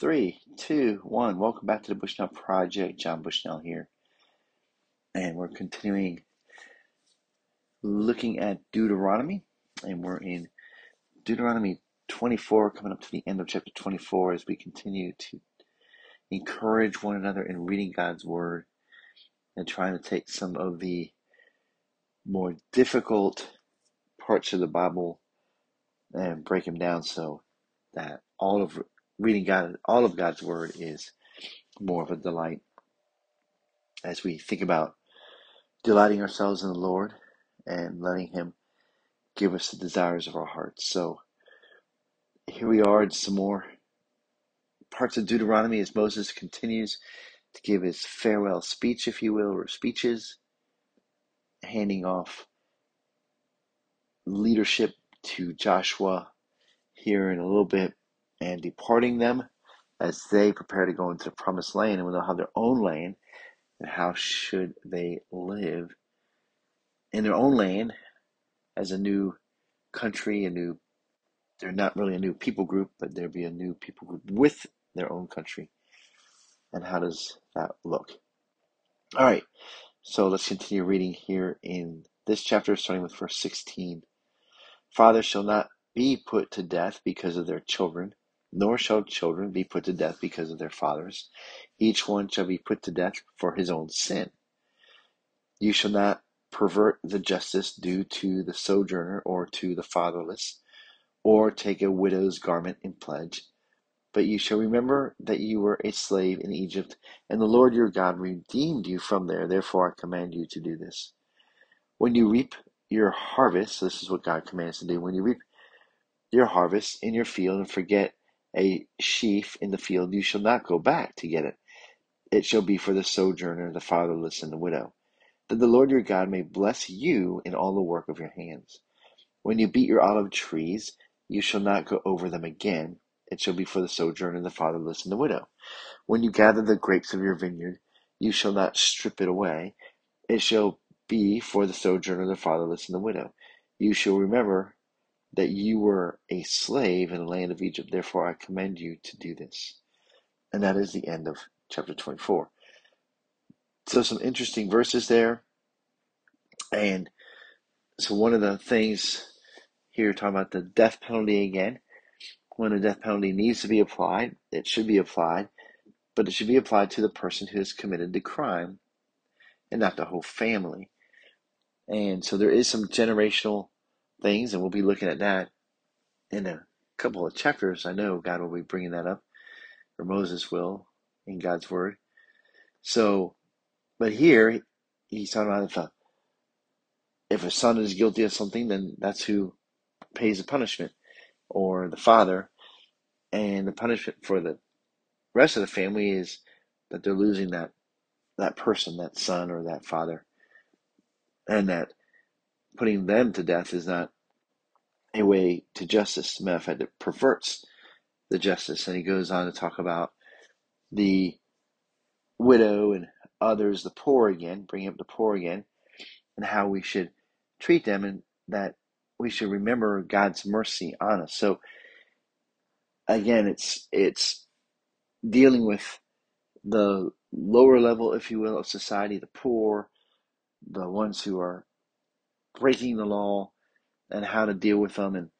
Three, two, one. Welcome back to the Bushnell Project. John Bushnell here. And we're continuing looking at Deuteronomy. And we're in Deuteronomy 24, coming up to the end of chapter 24 as we continue to encourage one another in reading God's Word and trying to take some of the more difficult parts of the Bible and break them down so that all of reading God, all of God's Word is more of a delight as we think about delighting ourselves in the Lord and letting Him give us the desires of our hearts. So here we are in some more parts of Deuteronomy as Moses continues to give his farewell speech, if you will, or speeches, handing off leadership to Joshua here in a little bit and departing them as they prepare to go into the promised land and when they'll have their own land and how should they live in their own land as a new country, a new they're not really a new people group, but there'll be a new people group with their own country. And how does that look? All right, so let's continue reading here in this chapter, starting with verse 16. Fathers shall not be put to death because of their children, nor shall children be put to death because of their fathers. Each one shall be put to death for his own sin. You shall not pervert the justice due to the sojourner or to the fatherless, or take a widow's garment in pledge. But you shall remember that you were a slave in Egypt, and the Lord your God redeemed you from there. Therefore I command you to do this. When you reap your harvest, this is what God commands to do. When you reap your harvest in your field and forget a sheaf in the field, you shall not go back to get it. It shall be for the sojourner, the fatherless, and the widow, that the Lord your God may bless you in all the work of your hands. When you beat your olive trees, you shall not go over them again. It shall be for the sojourner, the fatherless, and the widow. When you gather the grapes of your vineyard, you shall not strip it away. It shall be for the sojourner, the fatherless, and the widow. You shall remember that you were a slave in the land of Egypt. Therefore, I command you to do this. And that is the end of chapter 24. So, some interesting verses there. And so, one of the things here, talking about the death penalty again. When a death penalty needs to be applied, it should be applied, but it should be applied to the person who has committed the crime and not the whole family. And so, there is some generational things, and we'll be looking at that in a couple of chapters. I know God will be bringing that up, or Moses will in God's word. So, but here he's talking about if a if a son is guilty of something, then that's who pays the punishment, or the father, and the punishment for the rest of the family is that they're losing that that person, that son or that father, and that putting them to death is not a way to justice. Matter of fact, it perverts the justice. And he goes on to talk about the widow and others, the poor again, bringing up the poor again, and how we should treat them, and that we should remember God's mercy on us. So again, it's it's dealing with the lower level, if you will, of society, the poor, the ones who are breaking the law, and how to deal with them, and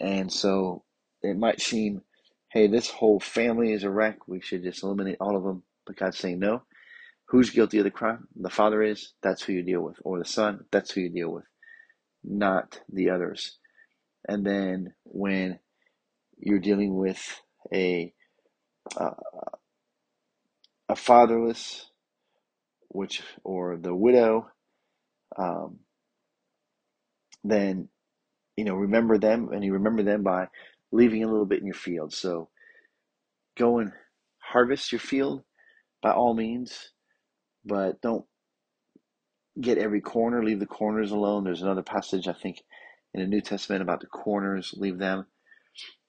and so it might seem, hey, this whole family is a wreck. We should just eliminate all of them. But God's saying no. Who's guilty of the crime? The father is. That's who you deal with, or the son. That's who you deal with, not the others. And then when you're dealing with a uh, a fatherless, which or the widow, um, then you know remember them, and you remember them by leaving a little bit in your field. So go and harvest your field by all means, but don't get every corner. Leave the corners alone. There's another passage I think in the New Testament about the corners. Leave them,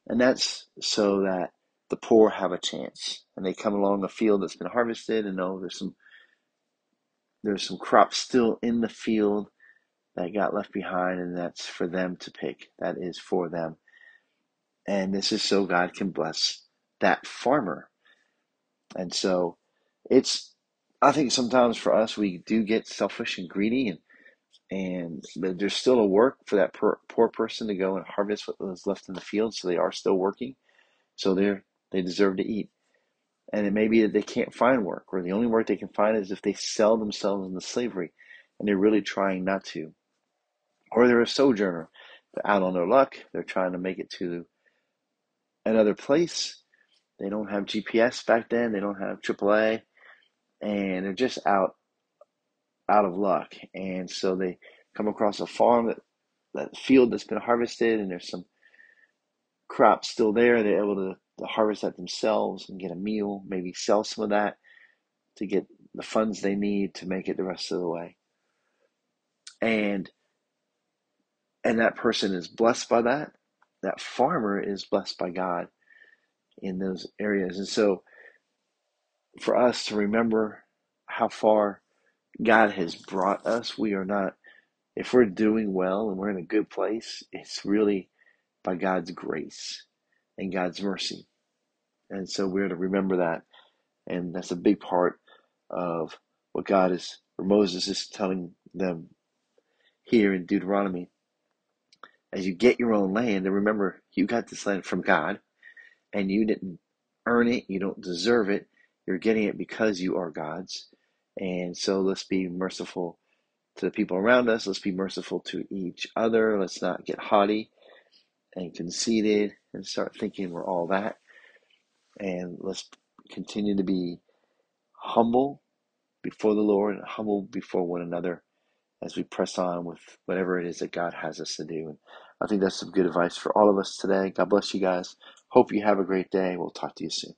and that's so that the poor have a chance, and they come along a field that's been harvested, and know there's some there's some crops still in the field that got left behind, and that's for them to pick. That is for them, and this is so God can bless that farmer. And so it's, I think sometimes for us, we do get selfish and greedy and and there's still a work for that poor, poor person to go and harvest what was left in the field so they are still working. So they're they deserve to eat. And it may be that they can't find work or the only work they can find is if they sell themselves into slavery. And they're really trying not to or they're a sojourner they're out on their luck they're trying to make it to another place they don't have gps back then they don't have aaa and they're just out out of luck. And so they come across a farm that that field that's been harvested and there's some crops still there. They're able to, to harvest that themselves and get a meal, maybe sell some of that to get the funds they need to make it the rest of the way. And and that person is blessed by that. That farmer is blessed by God in those areas. And so for us to remember how far God has brought us. We are not, if we're doing well and we're in a good place, it's really by God's grace and God's mercy. And so we're to remember that. And that's a big part of what God is, or Moses is telling them here in Deuteronomy. As you get your own land, and remember, you got this land from God, and you didn't earn it, you don't deserve it, you're getting it because you are God's. And so let's be merciful to the people around us. Let's be merciful to each other. Let's not get haughty and conceited and start thinking we're all that. And let's continue to be humble before the Lord and humble before one another as we press on with whatever it is that God has us to do. And I think that's some good advice for all of us today. God bless you guys. Hope you have a great day. We'll talk to you soon.